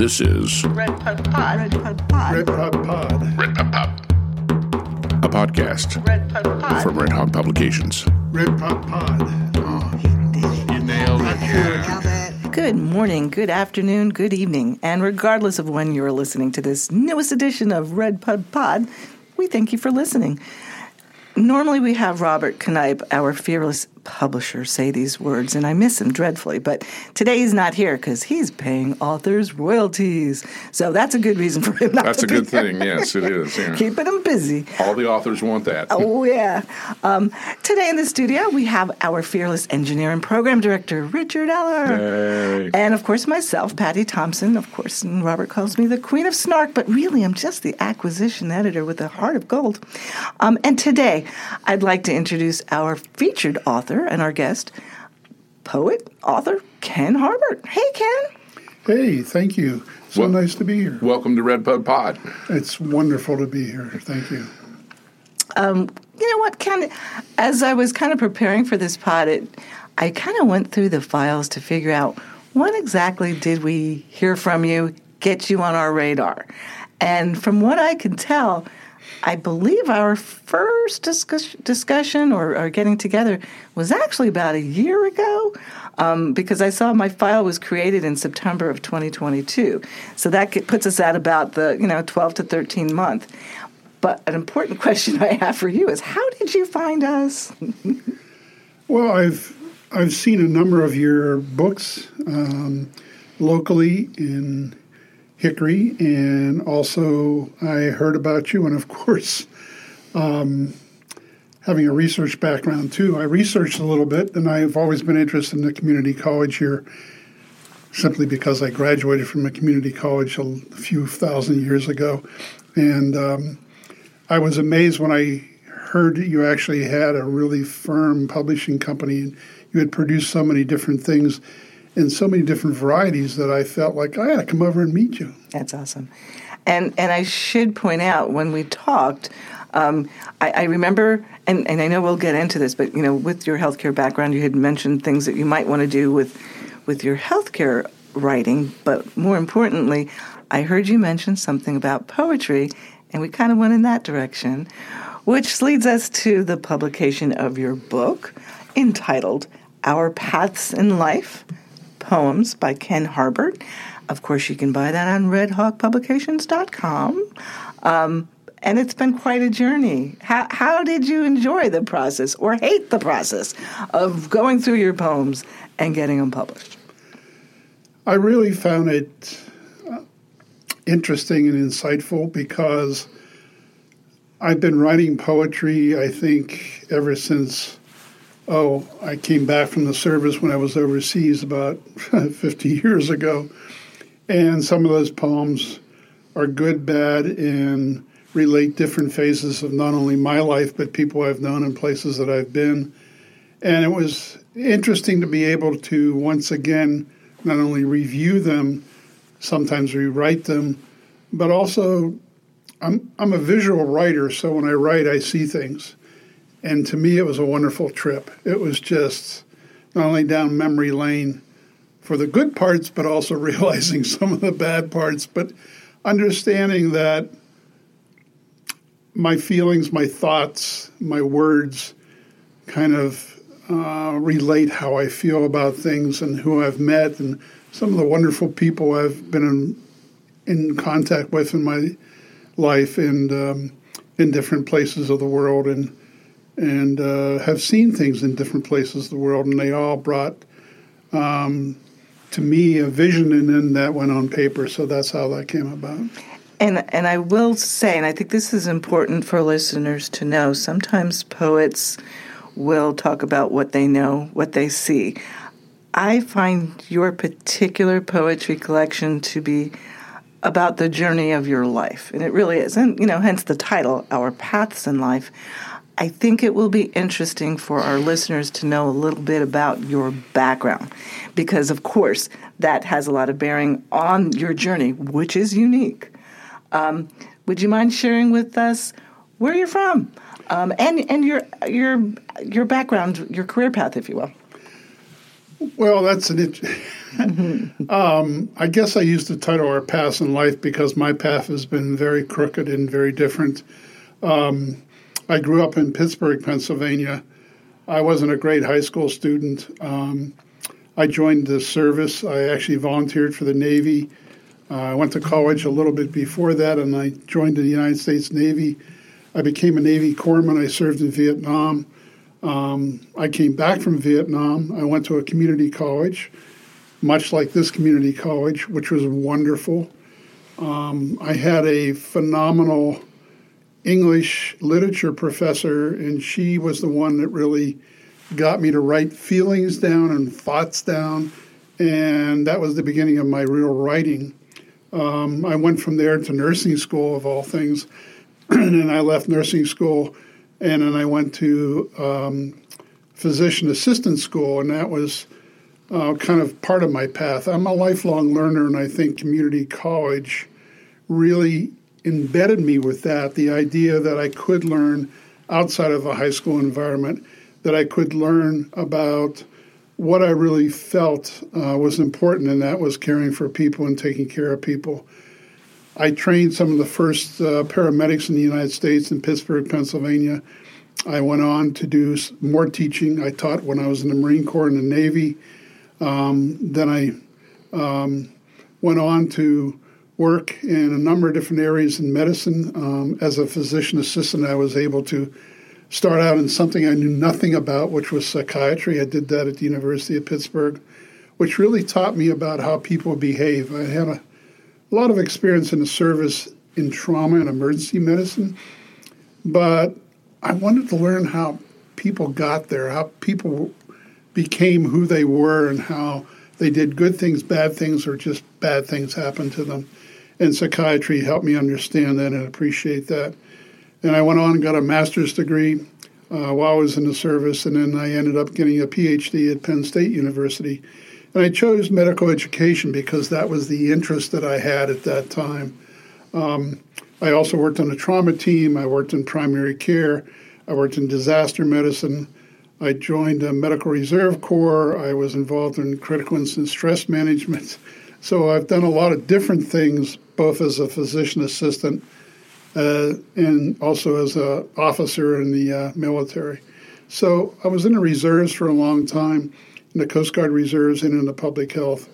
This is Red Pud Pod. Red Pud Pod. Red Pub Pod. Red Pop Pop, a podcast Red Pud Pod. from Red Hawk Publications. Red Pub Pod. Oh, You nailed it. Good morning, good afternoon, good evening, and regardless of when you're listening to this newest edition of Red Pud Pod, we thank you for listening. Normally, we have Robert Canipe, our fearless publisher, say these words, and I miss him dreadfully. But today he's not here because he's paying authors royalties. So that's a good reason for him not That's to a good thing. Yes, it is. yeah. Keeping him busy. All the authors want that. Oh, yeah. Um, today in the studio, we have our fearless engineer and program director, Richard Eller. Hey. And of course, myself, Patty Thompson. Of course, and Robert calls me the Queen of Snark, but really, I'm just the acquisition editor with a heart of gold. Um, and today, I'd like to introduce our featured author and our guest, poet, author, Ken Harbert. Hey, Ken. Hey, thank you. So Well- nice to be here. Welcome to Red Pub Pod. It's wonderful to be here. Thank you. Um, you know what, Ken? As I was kind of preparing for this pod, it, I kind of went through the files to figure out when exactly did we hear from you, get you on our radar. And from what I can tell, I believe our first discuss- discussion or, or getting together was actually about a year ago um, because I saw my file was created in September of 2022. So that puts us at about the, you know, 12 to 13 month. But an important question I have for you is how did you find us? Well, I've I've seen a number of your books um, locally in Hickory, and also I heard about you, and of course, um, having a research background too, I researched a little bit, and I've always been interested in the community college here, simply because I graduated from a community college a few thousand years ago, and um, I was amazed when I heard that you actually had a really firm publishing company and you had produced so many different things in so many different varieties that I felt like I had to come over and meet you. That's awesome. And and I should point out when we talked, um, I, I remember, and, and I know we'll get into this, but you know, with your healthcare background, you had mentioned things that you might want to do with with your healthcare writing. But more importantly, I heard you mention something about poetry, and we kind of went in that direction, which leads us to the publication of your book entitled "Our Paths in Life." Poems by Ken Harbert. Of course, you can buy that on redhawkpublications.com. Um, and it's been quite a journey. How, how did you enjoy the process or hate the process of going through your poems and getting them published? I really found it uh, interesting and insightful because I've been writing poetry, I think, ever since, oh, I came back from the service when I was overseas about 50 years ago. And some of those poems are good, bad, and relate different phases of not only my life, but people I've known and places that I've been. And it was interesting to be able to once again not only review them, sometimes rewrite them, but also I'm, I'm a visual writer, so when I write, I see things. And to me, it was a wonderful trip. It was just not only down memory lane for the good parts, but also realizing some of the bad parts, but understanding that my feelings, my thoughts, my words kind of uh, relate how I feel about things and who I've met and some of the wonderful people I've been in, in contact with in my life and um, in different places of the world and and uh, have seen things in different places of the world and they all brought um, to me a vision and then that went on paper so that's how that came about. And and I will say, and I think this is important for listeners to know. Sometimes poets will talk about what they know, what they see. I find your particular poetry collection to be about the journey of your life, and it really is. And you know, hence the title, "Our Paths in Life." I think it will be interesting for our listeners to know a little bit about your background, because of course that has a lot of bearing on your journey, which is unique. Um, would you mind sharing with us where you're from um, and and your your your background, your career path, if you will? Well, that's an. Um, I guess I used the title "Our Paths in Life" because my path has been very crooked and very different. Um, I grew up in Pittsburgh, Pennsylvania. I wasn't a great high school student. Um, I joined the service. I actually volunteered for the Navy. Uh, I went to college a little bit before that, and I joined the United States Navy. I became a Navy corpsman. I served in Vietnam. Um, I came back from Vietnam. I went to a community college, much like this community college, which was wonderful. Um, I had a phenomenal English literature professor, and she was the one that really got me to write feelings down and thoughts down, and that was the beginning of my real writing. Um, I went from there to nursing school, of all things, and then I left nursing school, and then I went to um, physician assistant school, and that was uh, kind of part of my path. I'm a lifelong learner, and I think community college really embedded me with that the idea that I could learn outside of a high school environment, that I could learn about what I really felt uh, was important, and that was caring for people and taking care of people. I trained some of the first uh, paramedics in the United States in Pittsburgh, Pennsylvania. I went on to do more teaching. I taught when I was in the Marine Corps and the Navy. Um, then I um, went on to work in a number of different areas in medicine. Um, as a physician assistant, I was able to start out in something I knew nothing about, which was psychiatry. I did that at the University of Pittsburgh, which really taught me about how people behave. I had a, a lot of experience in the service in trauma and emergency medicine, but I wanted to learn how people got there, how people became who they were, and how they did good things, bad things, or just bad things happened to them. And psychiatry helped me understand that and appreciate that. And I went on and got a master's degree uh, while I was in the service, and then I ended up getting a PhD at Penn State University. And I chose medical education because that was the interest that I had at that time. Um, I also worked on a trauma team. I worked in primary care. I worked in disaster medicine. I joined a medical reserve corps. I was involved in critical incident stress management. So I've done a lot of different things, both as a physician assistant uh, and also as an officer in the uh, military. So I was in the reserves for a long time, in the Coast Guard reserves and in the public health.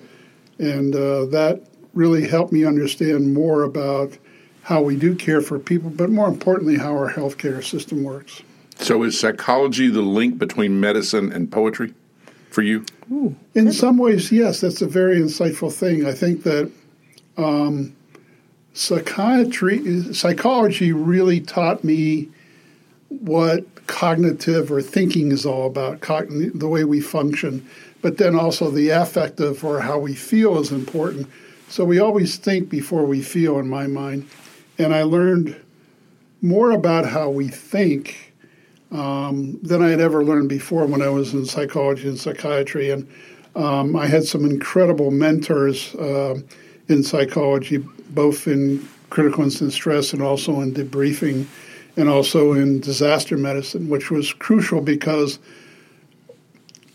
And uh, that really helped me understand more about how we do care for people, but more importantly, how our healthcare system works. So, is psychology the link between medicine and poetry for you? In some ways, yes, that's a very insightful thing. I think that um, psychiatry, psychology really taught me what cognitive or thinking is all about, cogn- the way we function, but then also the affective or how we feel is important. So we always think before we feel, in my mind. And I learned more about how we think um, than I had ever learned before when I was in psychology and psychiatry. And um, I had some incredible mentors uh, in psychology, both in critical incident stress and also in debriefing and also in disaster medicine, which was crucial because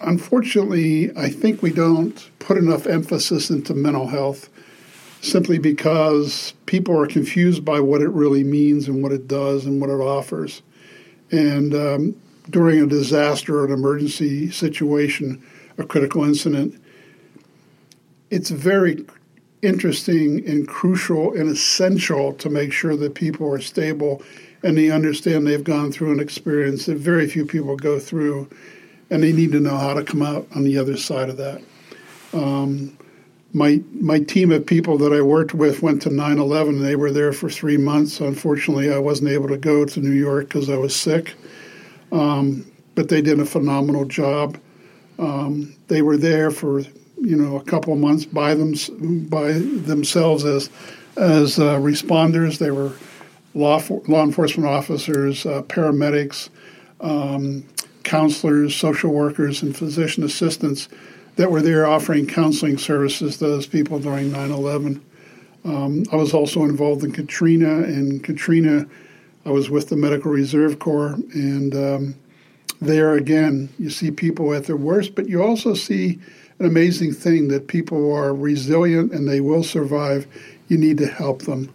unfortunately, I think we don't put enough emphasis into mental health simply because people are confused by what it really means and what it does and what it offers. And um, during a disaster or an emergency situation, a critical incident, it's very interesting and crucial and essential to make sure that people are stable and they understand they've gone through an experience that very few people go through, and they need to know how to come out on the other side of that. Um, my my team of people that I worked with went to 9/11. They were there for three months. Unfortunately, I wasn't able to go to New York because I was sick. Um, but they did a phenomenal job. Um, they were there for you know a couple of months by them by themselves as as uh, responders. They were law for, law enforcement officers, uh, paramedics, um, counselors, social workers, and physician assistants that were there offering counseling services to those people during 9/11. Um, I was also involved in Katrina, and Katrina, I was with the Medical Reserve Corps, and um, there again, you see people at their worst, but you also see an amazing thing that people are resilient and they will survive. You need to help them.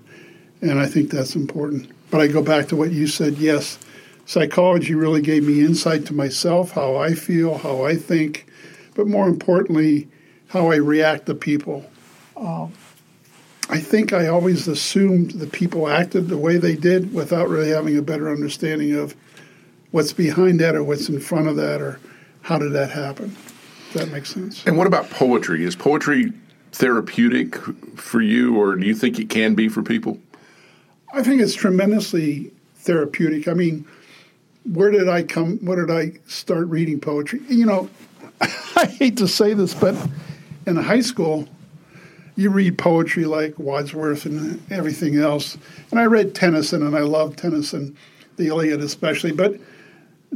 And I think that's important. But I go back to what you said yes, psychology really gave me insight to myself, how I feel, how I think, but more importantly, how I react to people. Um, I think I always assumed the people acted the way they did without really having a better understanding of what's behind that or what's in front of that or how did that happen. That makes sense. And what about poetry? Is poetry therapeutic for you, or do you think it can be for people? I think it's tremendously therapeutic. I mean, where did I come? Where did I start reading poetry? You know, I hate to say this, but in high school, you read poetry like Wordsworth and everything else. And I read Tennyson, and I love Tennyson, the Iliad especially. But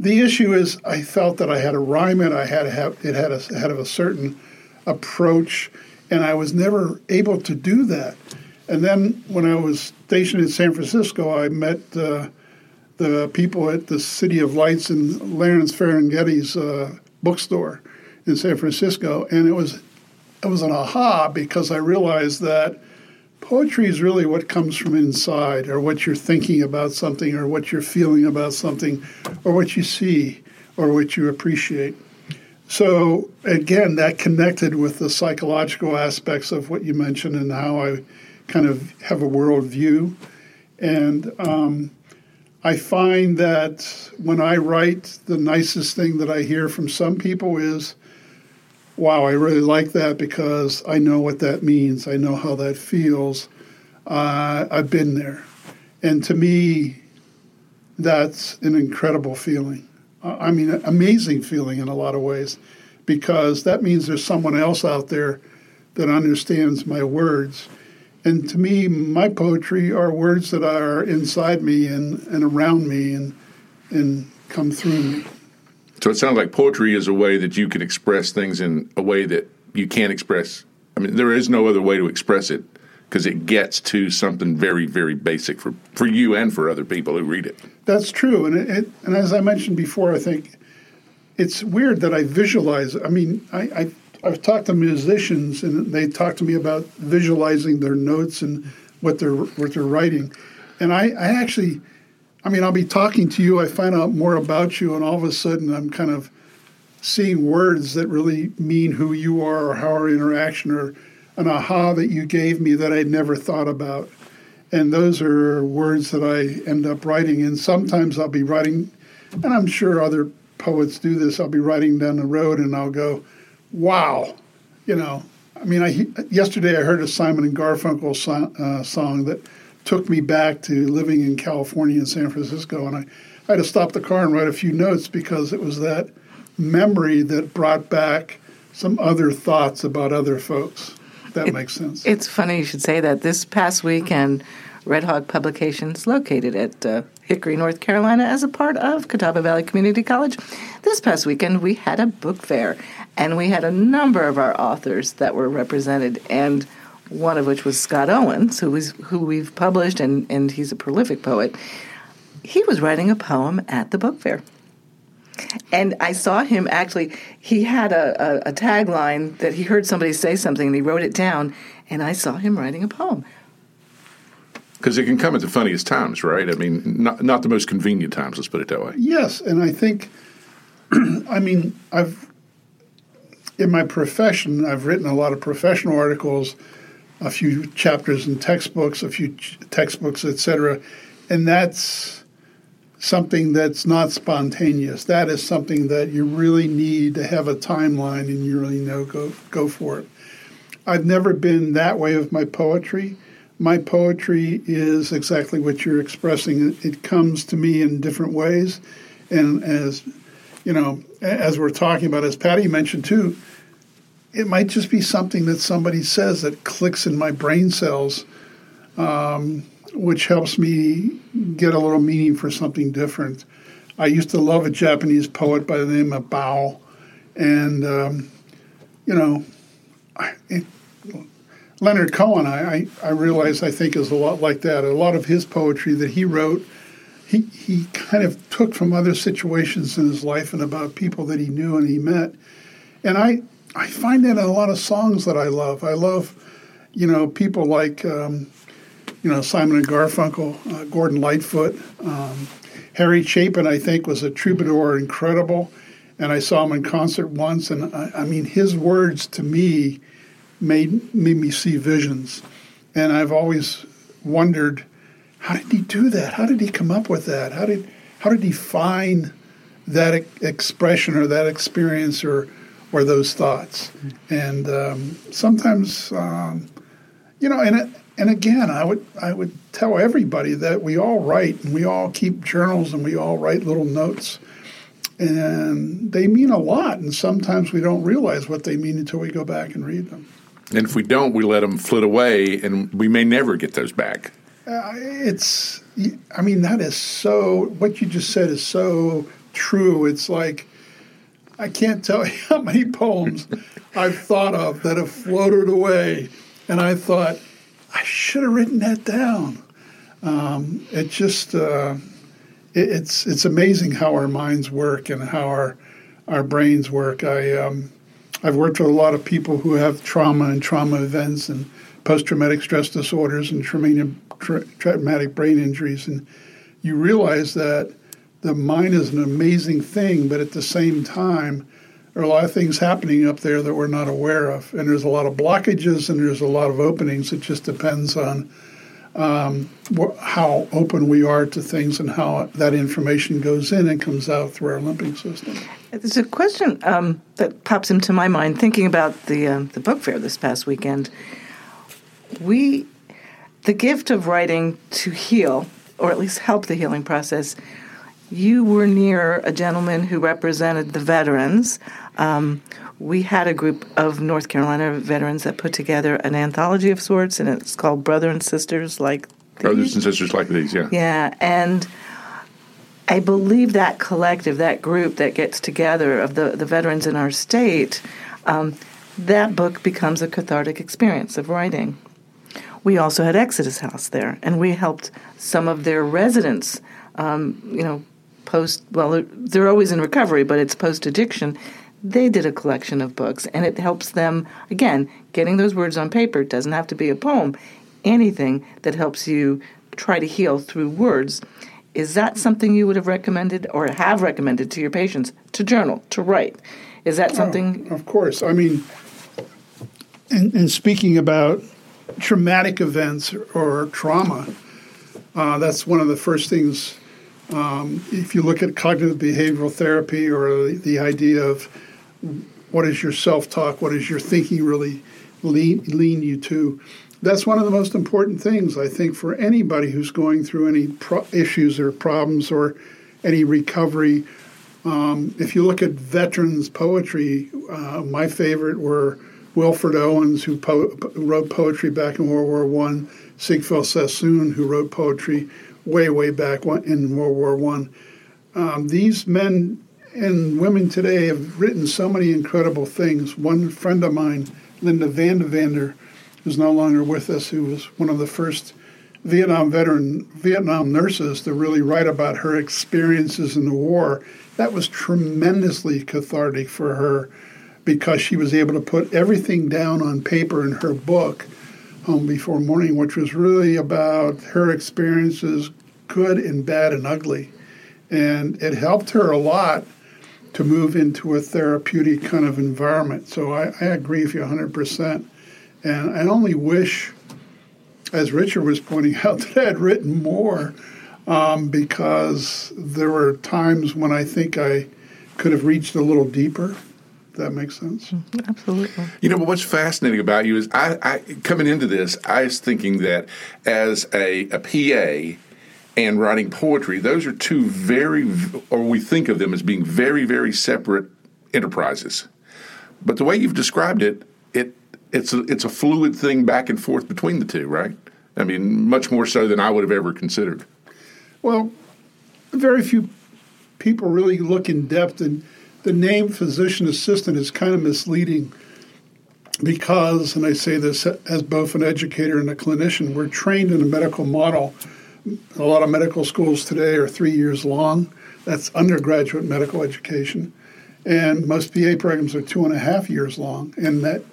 the issue is, I felt that I had a rhyme and I had to have it had a had a certain approach, and I was never able to do that. And then when I was stationed in San Francisco, I met uh, the people at the City of Lights and Laurence Ferlinghetti's uh, bookstore in San Francisco, and it was it was an aha because I realized that poetry is really what comes from inside, or what you're thinking about something, or what you're feeling about something, or what you see, or what you appreciate. So again, that connected with the psychological aspects of what you mentioned and how I kind of have a world view. And um, I find that when I write, the nicest thing that I hear from some people is, wow, I really like that because I know what that means. I know how that feels. Uh, I've been there. And to me, that's an incredible feeling. I mean, amazing feeling in a lot of ways because that means there's someone else out there that understands my words. And to me, my poetry are words that are inside me and, and around me and, and come through me. So it sounds like poetry is a way that you can express things in a way that you can't express. I mean, there is no other way to express it because it gets to something very, very basic for, for you and for other people who read it. That's true, and it, it, and as I mentioned before, I think it's weird that I visualize. I mean, I, I I've talked to musicians, and they talk to me about visualizing their notes and what they're what they're writing, and I, I actually I mean, I'll be talking to you, I find out more about you, and all of a sudden I'm kind of seeing words that really mean who you are or how our interaction or an aha that you gave me that I'd never thought about. And those are words that I end up writing. And sometimes I'll be writing, and I'm sure other poets do this, I'll be writing down the road and I'll go, wow, you know. I mean, I yesterday I heard a Simon and Garfunkel song, uh, song that took me back to living in California in San Francisco, and I, I had to stop the car and write a few notes because it was that memory that brought back some other thoughts about other folks. That it, makes sense. It's funny you should say that. This past weekend, Red Hawk Publications, located at uh, Hickory, North Carolina, as a part of Catawba Valley Community College, this past weekend we had a book fair, and we had a number of our authors that were represented and one of which was Scott Owens, who is who we've published, and, and he's a prolific poet. He was writing a poem at the book fair. And I saw him actually, he had a, a, a tagline that he heard somebody say something and he wrote it down, and I saw him writing a poem. Because it can come at the funniest times, right? I mean, not, not the most convenient times, let's put it that way. Yes, and I think, I mean, I've, in my profession, I've written a lot of professional articles a few chapters in textbooks, a few ch- textbooks, etc. And that's something that's not spontaneous. That is something that you really need to have a timeline and you really know go go for it. I've never been that way with my poetry. My poetry is exactly what you're expressing. It comes to me in different ways, and as you know, as we're talking about, as Patty mentioned too, it might just be something that somebody says that clicks in my brain cells, um, which helps me get a little meaning for something different. I used to love a Japanese poet by the name of Basho, and um, you know, it, Leonard Cohen, I, I, I realize I think is a lot like that. A lot of his poetry that he wrote, he he kind of took from other situations in his life and about people that he knew and he met, and I I find that in a lot of songs that I love. I love, you know, people like. Um, you know, Simon and Garfunkel, uh, Gordon Lightfoot, um, Harry Chapin, I think, was a troubadour, incredible. And I saw him in concert once, and I, I mean, his words to me made made me see visions. And I've always wondered, how did he do that? How did he come up with that? How did how did he find that expression or that experience or or those thoughts? And um, sometimes, um, you know, and it, and again, I would I would tell everybody that we all write and we all keep journals and we all write little notes, and they mean a lot. And sometimes we don't realize what they mean until we go back and read them. And if we don't, we let them flit away, and we may never get those back. Uh, it's, I mean, that is so. What you just said is so true. It's like I can't tell you how many poems I've thought of that have floated away, and I thought I should have written that down. Um, it just uh, it, it's it's amazing how our minds work and how our our brains work. I um, I've worked with a lot of people who have trauma and trauma events and post traumatic stress disorders and traumatic, traumatic brain injuries, and you realize that the mind is an amazing thing, but at the same time there are a lot of things happening up there that we're not aware of, and there's a lot of blockages and there's a lot of openings. It just depends on um, wh- how open we are to things and how that information goes in and comes out through our limbic system. There's a question um, that pops into my mind thinking about the uh, the book fair this past weekend. We, the gift of writing to heal, or at least help the healing process. You were near a gentleman who represented the veterans um, we had a group of North Carolina veterans that put together an anthology of sorts, and it's called Brother and Sisters Like these. Brothers and Sisters Like These, yeah. Yeah, and I believe that collective, that group that gets together of the, the veterans in our state, um, that book becomes a cathartic experience of writing. We also had Exodus House there, and we helped some of their residents, um, you know, post, well, they're always in recovery, but it's post addiction they did a collection of books and it helps them again getting those words on paper. It doesn't have to be a poem. Anything that helps you try to heal through words. Is that something you would have recommended or have recommended to your patients? To journal to write. Is that something oh, of course. I mean in, in, speaking about traumatic events or trauma uh, that's one of the first things um, if you look at cognitive behavioral therapy or the, the idea of what is your self talk? What is your thinking really lean, lean you to? That's one of the most important things, I think, for anybody who's going through any pro- issues or problems or any recovery. Um, if you look at veterans poetry, uh, my favorite were Wilfred Owens, who po- wrote poetry back in World War One, Siegfried Sassoon, who wrote poetry way, way back in World War One. Um, these men and women today have written so many incredible things. One friend of mine, Lynda Van Devanter, who's no longer with us, who was one of the first Vietnam veteran Vietnam nurses to really write about her experiences in the war. That was tremendously cathartic for her because she was able to put everything down on paper in her book, Home Before Morning, which was really about her experiences, good and bad and ugly. And it helped her a lot to move into a therapeutic kind of environment. So I, I agree with you 100%. And I only wish, as Richard was pointing out, that I had written more um, because there were times when I think I could have reached a little deeper. That makes sense. Mm-hmm. Absolutely. You know, but what's fascinating about you is I, I coming into this, I was thinking that as a, a PA, and writing poetry, those are two very, or we think of them as being very, very separate enterprises. But the way you've described it, it it's a, it's a fluid thing back and forth between the two, right? I mean, much more so than I would have ever considered. Well, very few people really look in depth, and the name physician assistant is kind of misleading because, and I say this as both an educator and a clinician, we're trained in a medical model A lot of medical schools today are three years long. That's undergraduate medical education. And most PA programs are two and a half years long. And that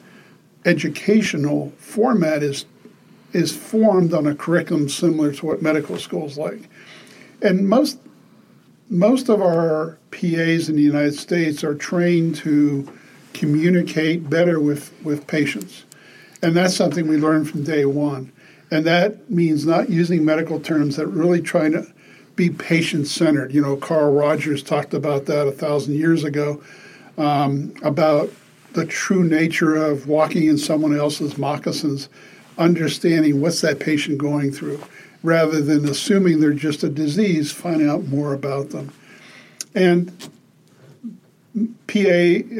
educational format is is formed on a curriculum similar to what medical schools like. And most most of our PAs in the United States are trained to communicate better with, with patients. And that's something we learned from day one. And that means not using medical terms that really try to be patient centered. You know, Carl Rogers talked about that a thousand years ago um, about the true nature of walking in someone else's moccasins, understanding what's that patient going through, rather than assuming they're just a disease, find out more about them. And PA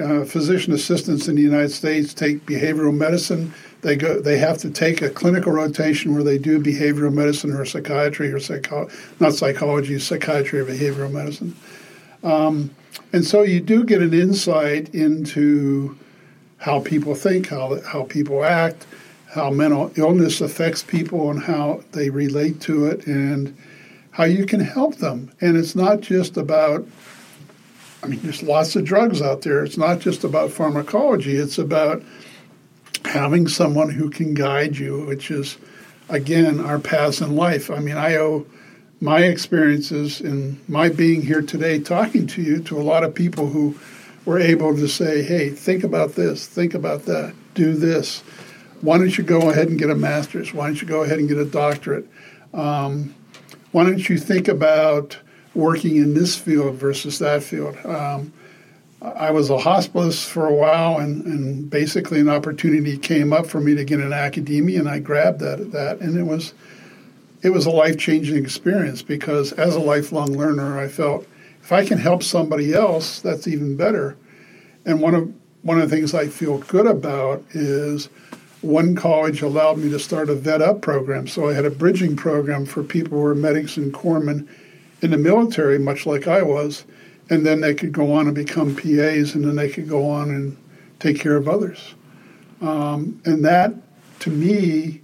uh, physician assistants in the United States take behavioral medicine. They go. They have to take a clinical rotation where they do behavioral medicine or psychiatry or psycho, not psychology, psychiatry or behavioral medicine. Um, and so you do get an insight into how people think, how how people act, how mental illness affects people, and how they relate to it, and how you can help them. And it's not just about I mean, there's lots of drugs out there. It's not just about pharmacology, it's about having someone who can guide you, which is, again, our paths in life. I mean, I owe my experiences and my being here today talking to you to a lot of people who were able to say, hey, think about this, think about that, do this. Why don't you go ahead and get a master's? Why don't you go ahead and get a doctorate? Um, why don't you think about working in this field versus that field. Um, I was a hospitalist for a while, and, and basically an opportunity came up for me to get in academia, and I grabbed that. That and it was it was a life changing experience because as a lifelong learner, I felt if I can help somebody else, that's even better. And one of one of the things I feel good about is one college allowed me to start a vet up program. So I had a bridging program for people who were medics and corpsmen in the military, much like I was, and then they could go on and become PAs, and then they could go on and take care of others. Um, and that, to me,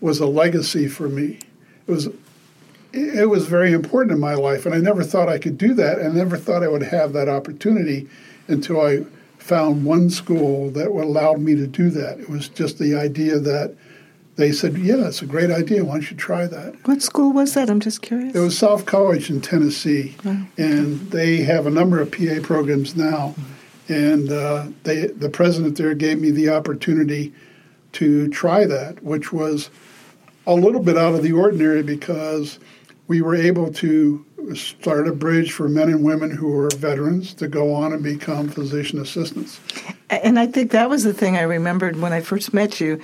was a legacy for me. It was it was very important in my life, and I never thought I could do that. and never thought I would have that opportunity until I found one school that allowed me to do that. It was just the idea that they said, "Yeah, it's a great idea. Why don't you try that?" What school was that? I'm just curious. It was South College in Tennessee, Oh. and they have a number of PA programs now. And uh, they, the president there gave me the opportunity to try that, which was a little bit out of the ordinary because we were able to start a bridge for men and women who were veterans to go on and become physician assistants. And I think that was the thing I remembered when I first met you.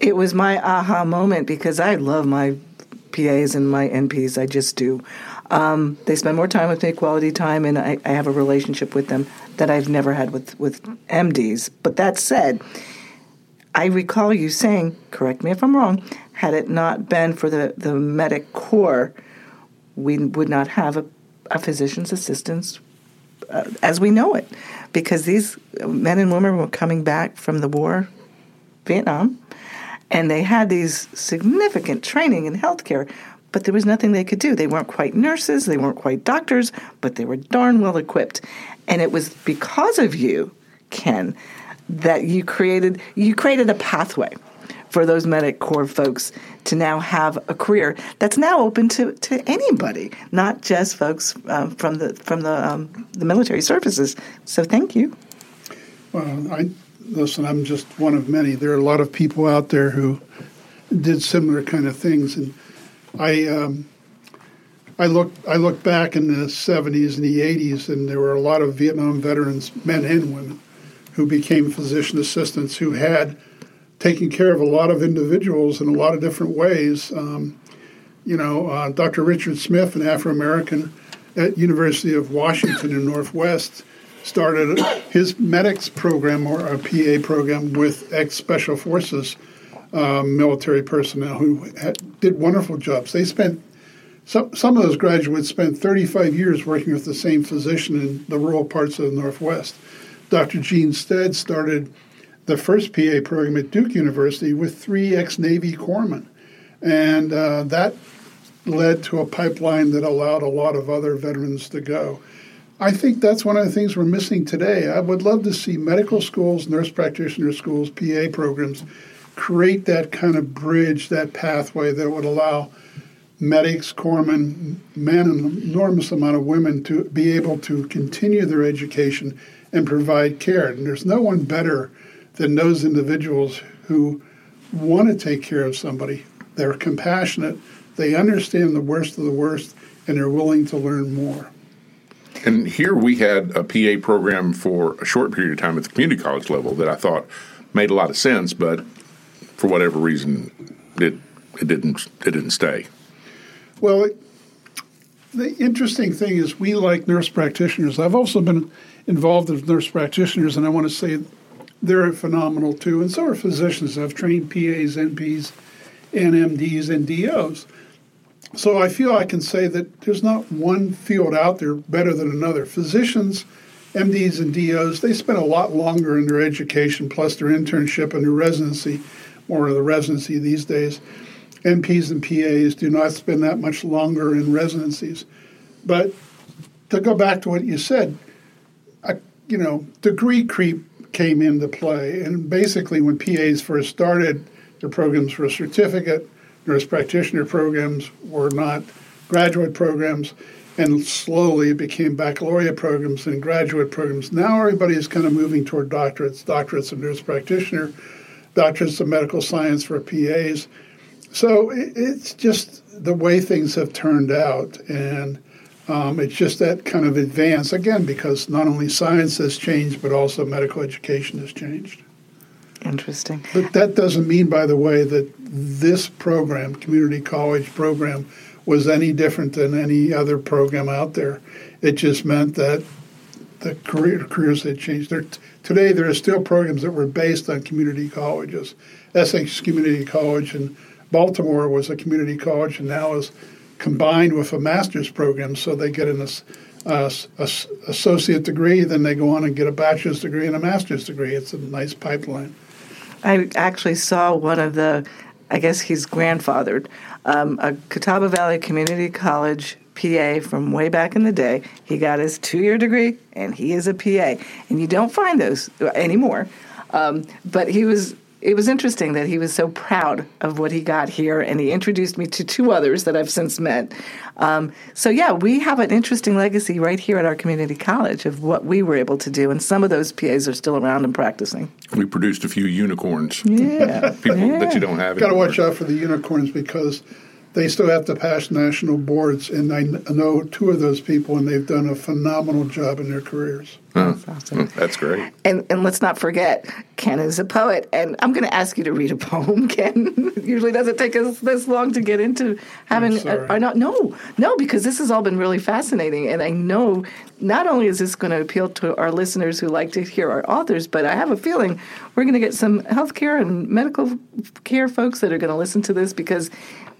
It was my aha moment because I love my PAs and my NPs. I just do. Um, they spend more time with me, quality time, and I, I have a relationship with them that I've never had with, with MDs. But that said, I recall you saying, correct me if I'm wrong, had it not been for the, the medic corps, we would not have a, a physician's assistant uh, as we know it. Because these men and women were coming back from the war, Vietnam, and they had these significant training in healthcare, but there was nothing they could do. They weren't quite nurses, they weren't quite doctors, but they were darn well equipped. And it was because of you, Ken, that you created you created a pathway for those medic corps folks to now have a career that's now open to, to anybody, not just folks uh, from the from the um, the military services. So thank you. Well, I listen. I'm just one of many. There are a lot of people out there who did similar kind of things, and I um, I look I look back in the 70s and the 80s, and there were a lot of Vietnam veterans, men and women, who became physician assistants who had taken care of a lot of individuals in a lot of different ways. Um, you know, uh, Dr. Richard Smith, an Afro American at University of Washington in Northwest, started his MEDEX program or a PA program with ex Special Forces um, military personnel who had, did wonderful jobs. They spent some some of those graduates spent 35 years working with the same physician in the rural parts of the Northwest. Dr. Gene Stead started the first PA program at Duke University with three ex Navy corpsmen, and uh, that led to a pipeline that allowed a lot of other veterans to go. I think that's one of the things we're missing today. I would love to see medical schools, nurse practitioner schools, PA programs create that kind of bridge, that pathway that would allow medics, corpsmen, men, an enormous amount of women to be able to continue their education and provide care. And there's no one better than those individuals who want to take care of somebody. They're compassionate, they understand the worst of the worst, and they're willing to learn more. And here we had a PA program for a short period of time at the community college level that I thought made a lot of sense, but for whatever reason, it it didn't it didn't stay. Well, it, the interesting thing is we like nurse practitioners. I've also been involved with nurse practitioners, and I want to say they're phenomenal too. And so are physicians. I've trained PAs, NPs, and MDs and DOs. So I feel I can say that there's not one field out there better than another. Physicians, MDs, and DOs, they spend a lot longer in their education, plus their internship and their residency, more of the residency these days. NPs and PAs do not spend that much longer in residencies. But to go back to what you said, I, you know, degree creep came into play. And basically, when PAs first started their programs for a certificate, nurse practitioner programs were not graduate programs, and slowly it became baccalaureate programs and graduate programs. Now everybody is kind of moving toward doctorates, doctorates of nurse practitioner, doctorates of medical science for PAs. So it's just the way things have turned out, and um, it's just that kind of advance again because not only science has changed, but also medical education has changed. Interesting. But that doesn't mean, by the way, that this program, community college program, was any different than any other program out there. It just meant that the career, careers had changed. There, today, there are still programs that were based on community colleges. Essex Community College in Baltimore was a community college, and now is combined with a master's program, so they get an uh, associate degree, then they go on and get a bachelor's degree and a master's degree. It's a nice pipeline. I actually saw one of the, I guess he's grandfathered, um, a Catawba Valley Community College PA from way back in the day. He got his two year degree and he is a PA. And you don't find those anymore. Um, but he was it was interesting that he was so proud of what he got here, and he introduced me to two others that I've since met. Um, so, yeah, we have an interesting legacy right here at our community college of what we were able to do, and some of those PAs are still around and practicing. We produced a few unicorns. Yeah. People yeah. that you don't have. Got to watch out for the unicorns because they still have to pass national boards, and I know two of those people, and they've done a phenomenal job in their careers. That's hmm, awesome. That's great. And and let's not forget, Ken is a poet, and I'm going to ask you to read a poem. Ken usually doesn't take us this long to get into having. A, not no no because this has all been really fascinating, and I know not only is this going to appeal to our listeners who like to hear our authors, but I have a feeling we're going to get some healthcare and medical care folks that are going to listen to this because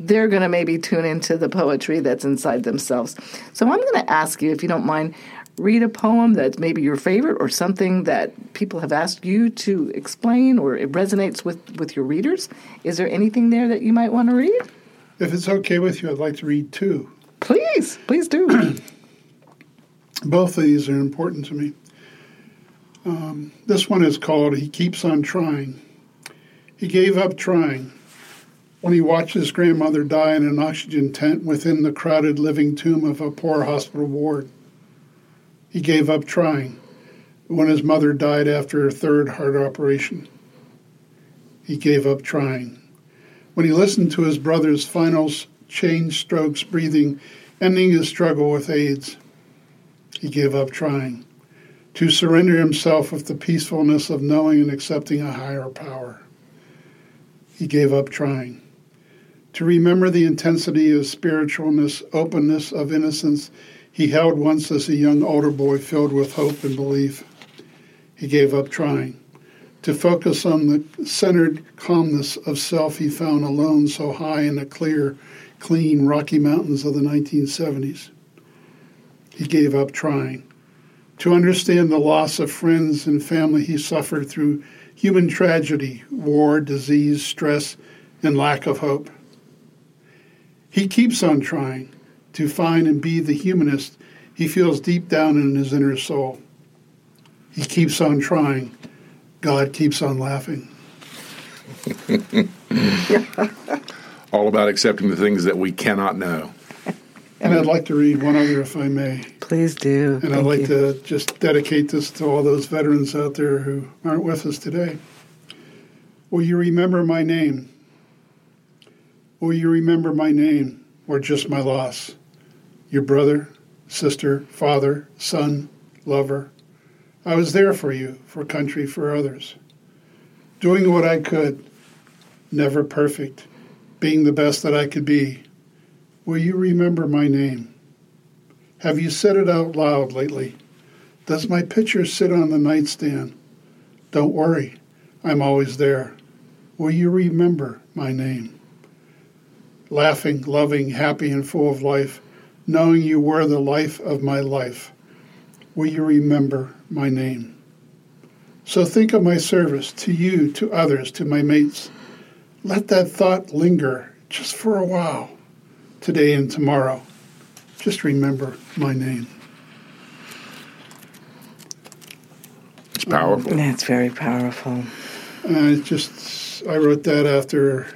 they're going to maybe tune into the poetry that's inside themselves. So I'm going to ask you, if you don't mind, read a poem that's maybe your favorite or something that people have asked you to explain or it resonates with, with your readers. Is there anything there that you might want to read? If it's okay with you, I'd like to read two. Please, please do. Both of these are important to me. Um, this one is called He Keeps on Trying. He gave up trying when he watched his grandmother die in an oxygen tent within the crowded living tomb of a poor hospital ward. He gave up trying when his mother died after her third heart operation. He gave up trying. When he listened to his brother's final Cheyne-Stokes breathing, ending his struggle with AIDS, he gave up trying to surrender himself with the peacefulness of knowing and accepting a higher power. He gave up trying to remember the intensity of spiritualness, openness, of innocence he held once as a young older boy filled with hope and belief. He gave up trying. To focus on the centered calmness of self he found alone so high in the clear, clean Rocky Mountains of the 1970s. He gave up trying. To understand the loss of friends and family he suffered through human tragedy, war, disease, stress, and lack of hope He keeps on trying to find and be the humanist he feels deep down in his inner soul. He keeps on trying. God keeps on laughing. All about accepting the things that we cannot know. And I'd like to read one other, if I may. Please do. And Thank I'd like you. to just dedicate this to all those veterans out there who aren't with us today. Will you remember my name? Will you remember my name or just my loss? Your brother, sister, father, son, lover. I was there for you, for country, for others. Doing what I could, never perfect, being the best that I could be. Will you remember my name? Have you said it out loud lately? Does my picture sit on the nightstand? Don't worry, I'm always there. Will you remember my name? Laughing, loving, happy, and full of life, knowing you were the life of my life. Will you remember my name? So think of my service to you, to others, to my mates. Let that thought linger just for a while, today and tomorrow. Just remember my name. It's powerful. That's very powerful. I just, I wrote that after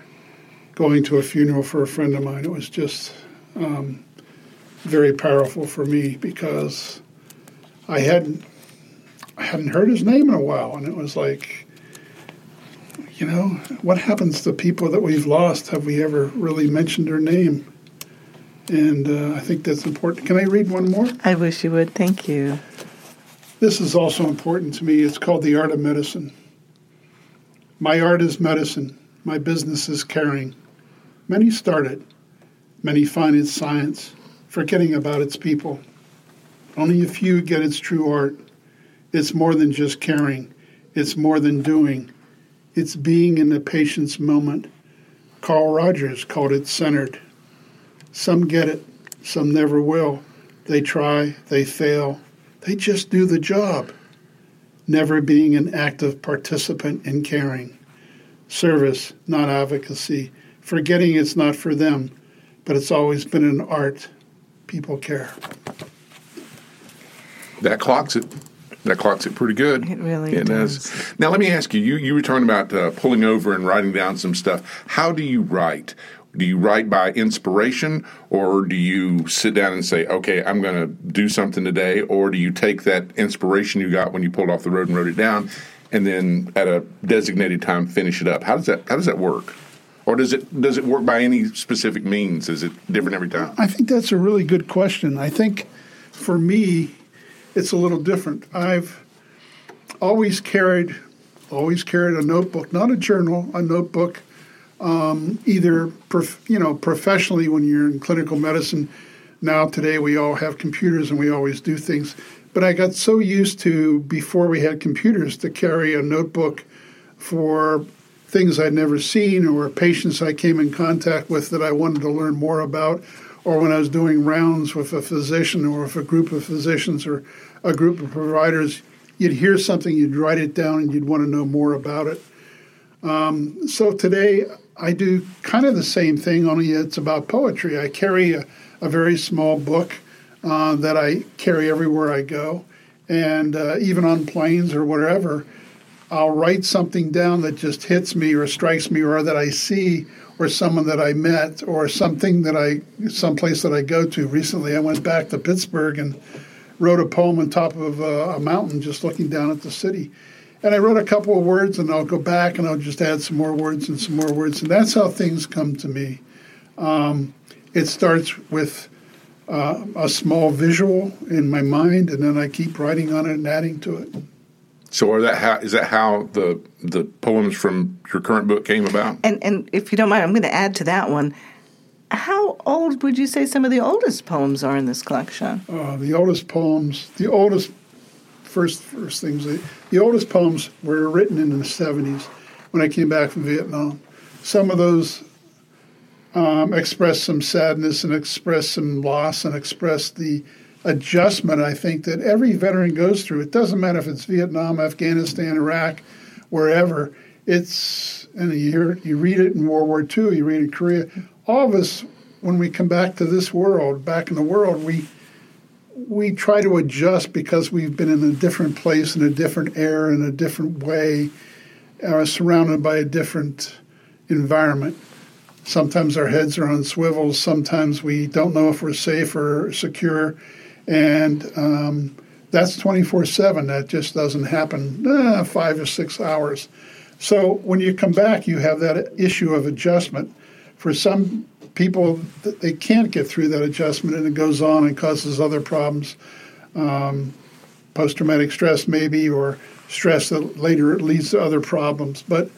going to a funeral for a friend of mine. It was just um, very powerful for me because I hadn't, I hadn't heard his name in a while, and it was like, you know, what happens to people that we've lost? Have we ever really mentioned their name? And uh, I think that's important. Can I read one more? I wish you would. Thank you. This is also important to me. It's called The Art of Medicine. My art is medicine. My business is caring. Many start it. Many find its science, forgetting about its people. Only a few get its true art. It's more than just caring. It's more than doing. It's being in the patient's moment. Carl Rogers called it centered. Some get it, some never will. They try, they fail, they just do the job, never being an active participant in caring. Service, not advocacy, forgetting it's not for them, but it's always been an art. People care. That clocks it. That clocks it pretty good. It really It does. Now, let me ask you. You you were talking about uh, pulling over and writing down some stuff. How do you write? Do you write by inspiration, or do you sit down and say, "Okay, I'm going to do something today," or do you take that inspiration you got when you pulled off the road and wrote it down, and then at a designated time finish it up? How does that How does that work? Or does it does it work by any specific means? Is it different every time? I think that's a really good question. I think for me, it's a little different. I've always carried, always carried a notebook, not a journal, a notebook. Um, either prof, you know professionally when you're in clinical medicine. Now today we all have computers and we always do things. But I got so used to before we had computers to carry a notebook for things I'd never seen or patients I came in contact with that I wanted to learn more about, or when I was doing rounds with a physician or with a group of physicians or a group of providers, you'd hear something, you'd write it down, and you'd want to know more about it. Um, so today I do kind of the same thing, only it's about poetry. I carry a, a very small book uh, that I carry everywhere I go, and uh, even on planes or wherever. I'll write something down that just hits me or strikes me or that I see or someone that I met or something that I someplace that I go to. Recently I went back to Pittsburgh and wrote a poem on top of a, a mountain just looking down at the city. And I wrote a couple of words and I'll go back and I'll just add some more words and some more words. And that's how things come to me. Um, it starts with uh, a small visual in my mind and then I keep writing on it and adding to it. So, are that how is that how the the poems from your current book came about? And and if you don't mind, I'm going to add to that one. How old would you say some of the oldest poems are in this collection? Uh, the oldest poems, the oldest first first things, the, the oldest poems were written in the 70s when I came back from Vietnam. Some of those um, express some sadness and express some loss and express the adjustment I think that every veteran goes through. It doesn't matter if it's Vietnam, Afghanistan, Iraq, wherever. It's and you hear you read it in World War II, you read it in Korea. All of us when we come back to this world, back in the world, we we try to adjust because we've been in a different place, in a different air, in a different way, uh, surrounded by a different environment. Sometimes our heads are on swivels. Sometimes we don't know if we're safe or secure, and um, that's 24 7. That just doesn't happen uh, five or six hours. So when you come back, you have that issue of adjustment. For some people, they can't get through that adjustment and it goes on and causes other problems. Um, Post traumatic stress, maybe, or stress that later leads to other problems. But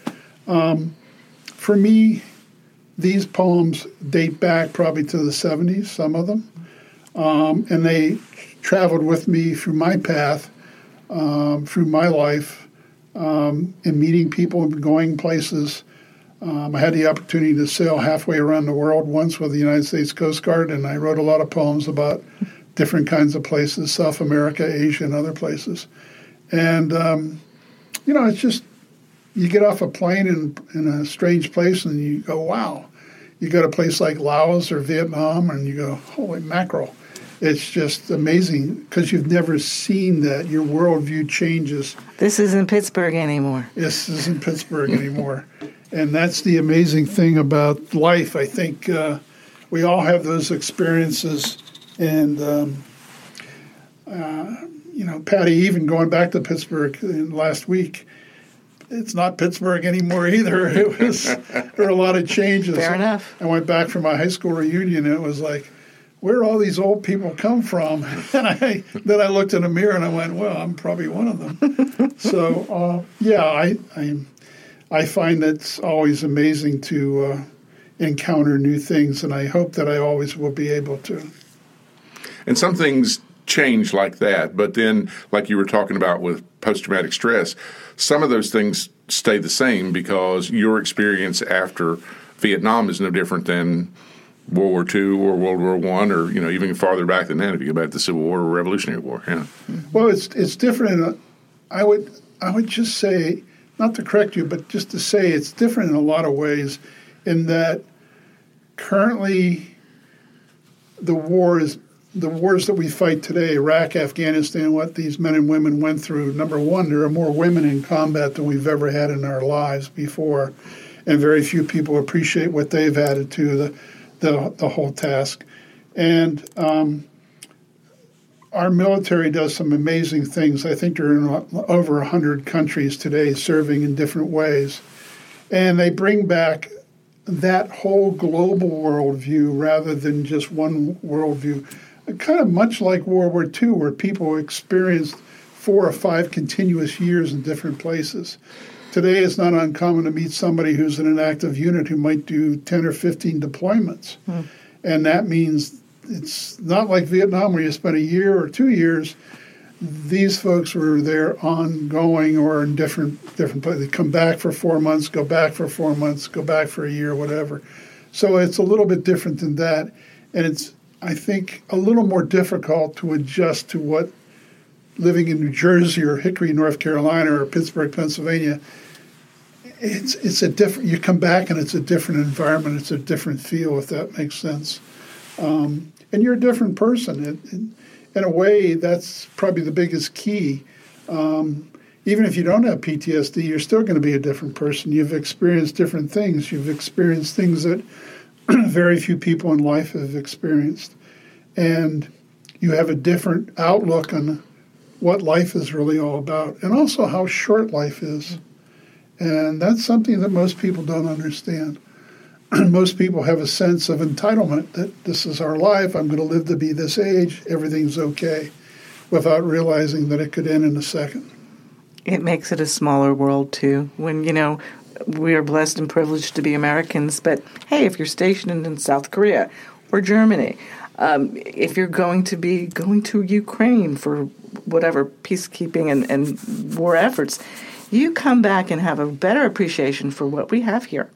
um, for me, these poems date back probably to the 70s, some of them. Um, and they traveled with me through my path, um, through my life, um, and meeting people and going places. Um, I had the opportunity to sail halfway around the world once with the United States Coast Guard, and I wrote a lot of poems about different kinds of places South America, Asia, and other places. And, um, you know, it's just you get off a plane in, in a strange place and you go, wow. You go to a place like Laos or Vietnam and you go, holy mackerel it's just amazing because you've never seen that. Your worldview changes. This isn't Pittsburgh anymore. This isn't Pittsburgh anymore. and that's the amazing thing about life. I think uh, we all have those experiences. And, um, uh, you know, Patty, even going back to Pittsburgh last week, it's not Pittsburgh anymore either. It was there were a lot of changes. Fair enough. I went back for my high school reunion. And it was like, where all these old people come from. And I then I looked in a mirror and I went, well, I'm probably one of them. so uh, yeah, I, I, I find it's always amazing to uh, encounter new things, and I hope that I always will be able to. And some things change like that, but then, like you were talking about with post traumatic stress, some of those things stay the same because your experience after Vietnam is no different than World War II or World War One, or you know even farther back than that, if you go back to the Civil War or Revolutionary War. Yeah. Mm-hmm. Well, it's it's different. A, I would I would just say, not to correct you, but just to say it's different in a lot of ways, in that currently the war is the wars that we fight today, Iraq, Afghanistan, what these men and women went through. Number one, there are more women in combat than we've ever had in our lives before, and very few people appreciate what they've added to the the, the whole task. And um, our military does some amazing things. I think they're in over 100 countries today serving in different ways. And they bring back that whole global worldview rather than just one worldview. Kind of much like World War II, where people experienced four or five continuous years in different places. Today, it's not uncommon to meet somebody who's in an active unit who might do 10 or 15 deployments. Hmm. And that means it's not like Vietnam where you spend a year or two years. These folks were there ongoing or in different different places. They come back for four months, go back for four months, go back for a year, whatever. So it's a little bit different than that, and it's I think a little more difficult to adjust to what living in New Jersey or Hickory, North Carolina, or Pittsburgh, Pennsylvania, it's it's a different. You come back and it's a different environment. It's a different feel, if that makes sense. Um, and you're a different person. It, it, in a way, that's probably the biggest key. Um, even if you don't have PTSD, you're still going to be a different person. You've experienced different things. You've experienced things that very few people in life have experienced, and you have a different outlook on what life is really all about, and also how short life is. And that's something that most people don't understand. most people have a sense of entitlement that this is our life, I'm going to live to be this age, everything's okay, without realizing that it could end in a second. It makes it a smaller world, too. When, you know, we are blessed and privileged to be Americans, but hey, if you're stationed in South Korea or Germany, um, if you're going to be going to Ukraine for whatever peacekeeping and, and war efforts, you come back and have a better appreciation for what we have here.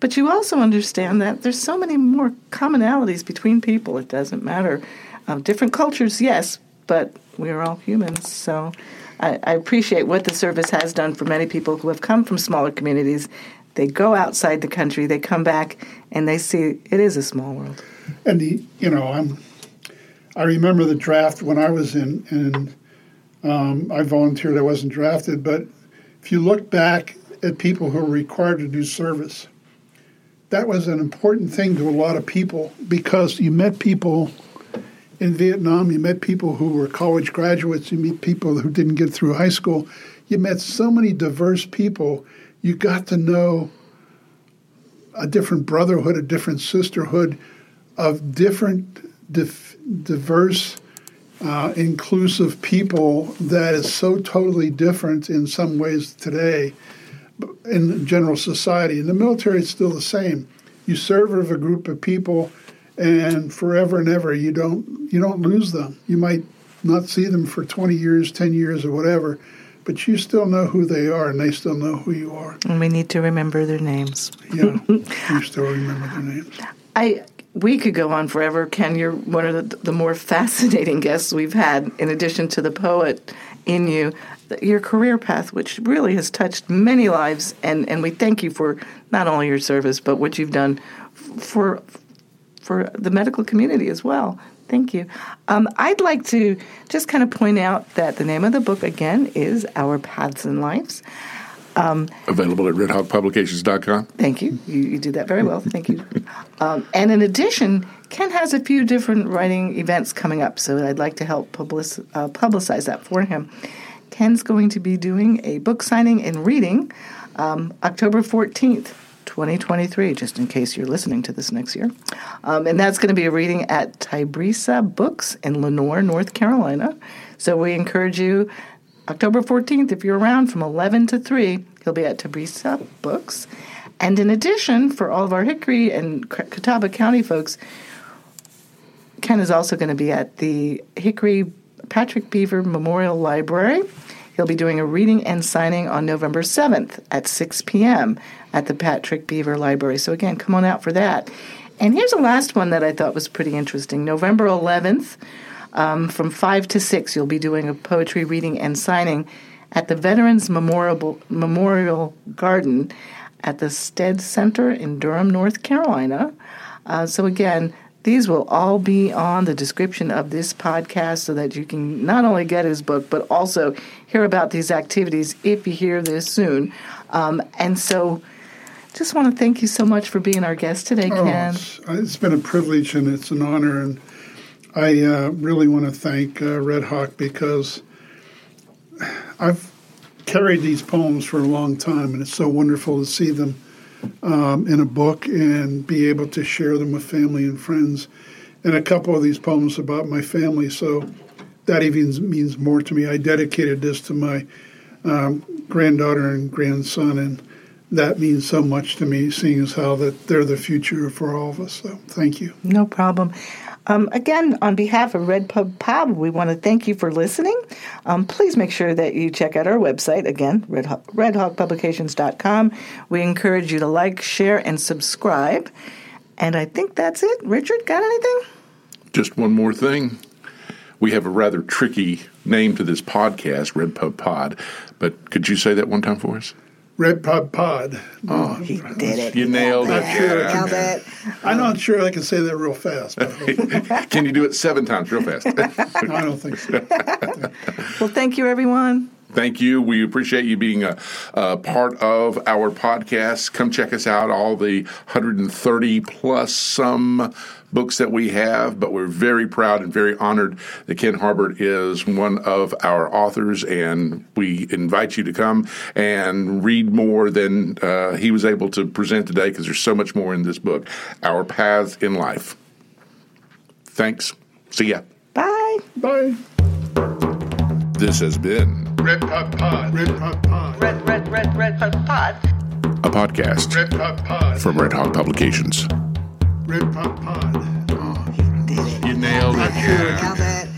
But you also understand that there's so many more commonalities between people. It doesn't matter. Um, different cultures, yes, but we're all humans. So I, I appreciate what the service has done for many people who have come from smaller communities they go outside the country, they come back, and they see it is a small world. And the, you know, I'm. I remember the draft when I was in, and um, I volunteered. I wasn't drafted, but if you look back at people who were required to do service, that was an important thing to a lot of people because you met people in Vietnam, you met people who were college graduates, you meet people who didn't get through high school. You met so many diverse people. You got to know a different brotherhood, a different sisterhood of different, dif- diverse, uh, inclusive people that is so totally different in some ways today in general society. In the military, it's still the same. You serve with a group of people, and forever and ever, you don't you don't lose them. You might not see them for 20 years, 10 years, or whatever, but you still know who they are, and they still know who you are. And we need to remember their names. Yeah, you still remember their names. I we could go on forever. Ken, you're one of the, the more fascinating guests we've had, in addition to the poet in you your career path, which really has touched many lives, and, and we thank you for not only your service but what you've done for for the medical community as well. Thank you. Um, I'd like to just kind of point out that the name of the book again is Our Paths and Lives. Um, Available at redhawkpublications.com. Thank you. you. You did that very well. Thank you. Um, and in addition, Ken has a few different writing events coming up, so I'd like to help public, uh, publicize that for him. Ken's going to be doing a book signing and reading um, October 14th. 2023, just in case you're listening to this next year. Um, and that's going to be a reading at Tybrisa Books in Lenoir, North Carolina. So we encourage you, October 14th, if you're around from 11 to 3, he'll be at Tybrisa Books. And in addition, for all of our Hickory and Catawba County folks, Ken is also going to be at the Hickory Patrick Beaver Memorial Library. He'll be doing a reading and signing on November 7th at 6 p.m. at the Patrick Beaver Library. So, again, come on out for that. And here's the last one that I thought was pretty interesting. November 11th, um, from 5 to 6, you'll be doing a poetry reading and signing at the Veterans Memorial, Memorial Garden at the Stead Center in Durham, North Carolina. Uh, so, again, these will all be on the description of this podcast so that you can not only get his book, but also hear about these activities if you hear this soon. Um, and so, just want to thank you so much for being our guest today, oh, Ken. It's, it's been a privilege and it's an honor. And I uh, really want to thank uh, Red Hawk because I've carried these poems for a long time, and it's so wonderful to see them um, in a book and be able to share them with family and friends. And a couple of these poems about my family, so that even means more to me. I dedicated this to my um, granddaughter and grandson, and that means so much to me, seeing as how that they're the future for all of us. So thank you. No problem. Um, again, on behalf of Red Pub Pub, we want to thank you for listening. Um, please make sure that you check out our website, again, Red redhawkpublications.com. We encourage you to like, share, and subscribe. And I think that's it. Richard, got anything? Just one more thing. We have a rather tricky name to this podcast, Red Pub Pod, but could you say that one time for us? Red Pod Pod. Oh, he oh, did it. You nailed it. Sure nailed it. I'm not sure I can say that real fast. can you do it seven times real fast? I don't think so. well, thank you, everyone. Thank you. We appreciate you being a, a, part of our podcast. Come check us out, all the 130 plus some books that we have, but we're very proud and very honored that Ken Harbert is one of our authors, and we invite you to come and read more than uh, he was able to present today because there's so much more in this book Our Paths in Life. Thanks. See ya. Bye. Bye. This has been Red Pub Pod. Red Pub Pod. Red, red, red, red Pub Pod. A podcast Red Pub Pod. from Red Hawk Publications. Red Pub Pod. Oh, you nailed it. Yeah.